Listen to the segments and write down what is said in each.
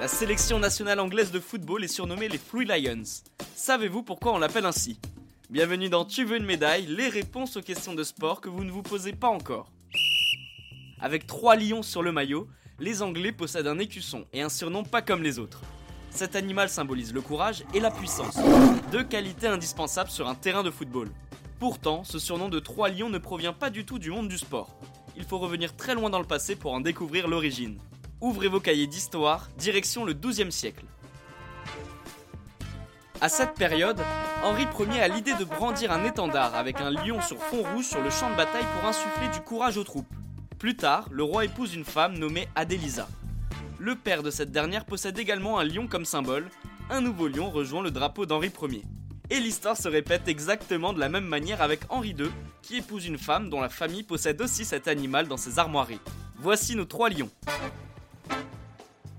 La sélection nationale anglaise de football est surnommée les Free Lions. Savez-vous pourquoi on l'appelle ainsi? Bienvenue dans Tu veux une médaille, les réponses aux questions de sport que vous ne vous posez pas encore. Avec trois lions sur le maillot, les Anglais possèdent un écusson et un surnom pas comme les autres. Cet animal symbolise le courage et la puissance, deux qualités indispensables sur un terrain de football. Pourtant, ce surnom de trois lions ne provient pas du tout du monde du sport. Il faut revenir très loin dans le passé pour en découvrir l'origine. Ouvrez vos cahiers d'histoire, direction le XIIe siècle. À cette période, Henri Ier a l'idée de brandir un étendard avec un lion sur fond rouge sur le champ de bataille pour insuffler du courage aux troupes. Plus tard, le roi épouse une femme nommée Adélisa. Le père de cette dernière possède également un lion comme symbole. Un nouveau lion rejoint le drapeau d'Henri Ier. Et l'histoire se répète exactement de la même manière avec Henri II, qui épouse une femme dont la famille possède aussi cet animal dans ses armoiries. Voici nos trois lions.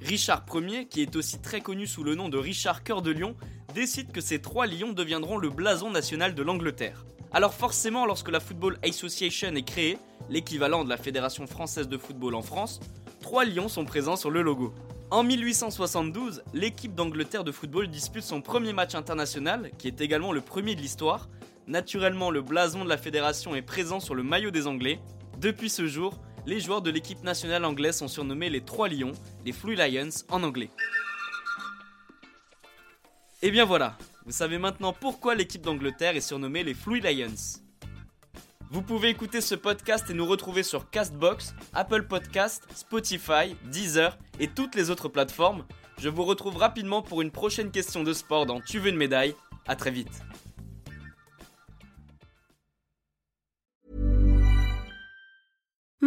Richard Ier, qui est aussi très connu sous le nom de Richard Cœur de Lion, décide que ces trois lions deviendront le blason national de l'Angleterre. Alors forcément, lorsque la Football Association est créée, l'équivalent de la Fédération française de football en France, trois lions sont présents sur le logo. En 1872, l'équipe d'Angleterre de football dispute son premier match international, qui est également le premier de l'histoire. Naturellement, le blason de la fédération est présent sur le maillot des Anglais. Depuis ce jour, les joueurs de l'équipe nationale anglaise sont surnommés les Trois Lions, les Free Lions en anglais. Et bien voilà, vous savez maintenant pourquoi l'équipe d'Angleterre est surnommée les Free Lions. Vous pouvez écouter ce podcast et nous retrouver sur Castbox, Apple Podcast, Spotify, Deezer et toutes les autres plateformes. Je vous retrouve rapidement pour une prochaine question de sport dans Tu veux une médaille. À très vite.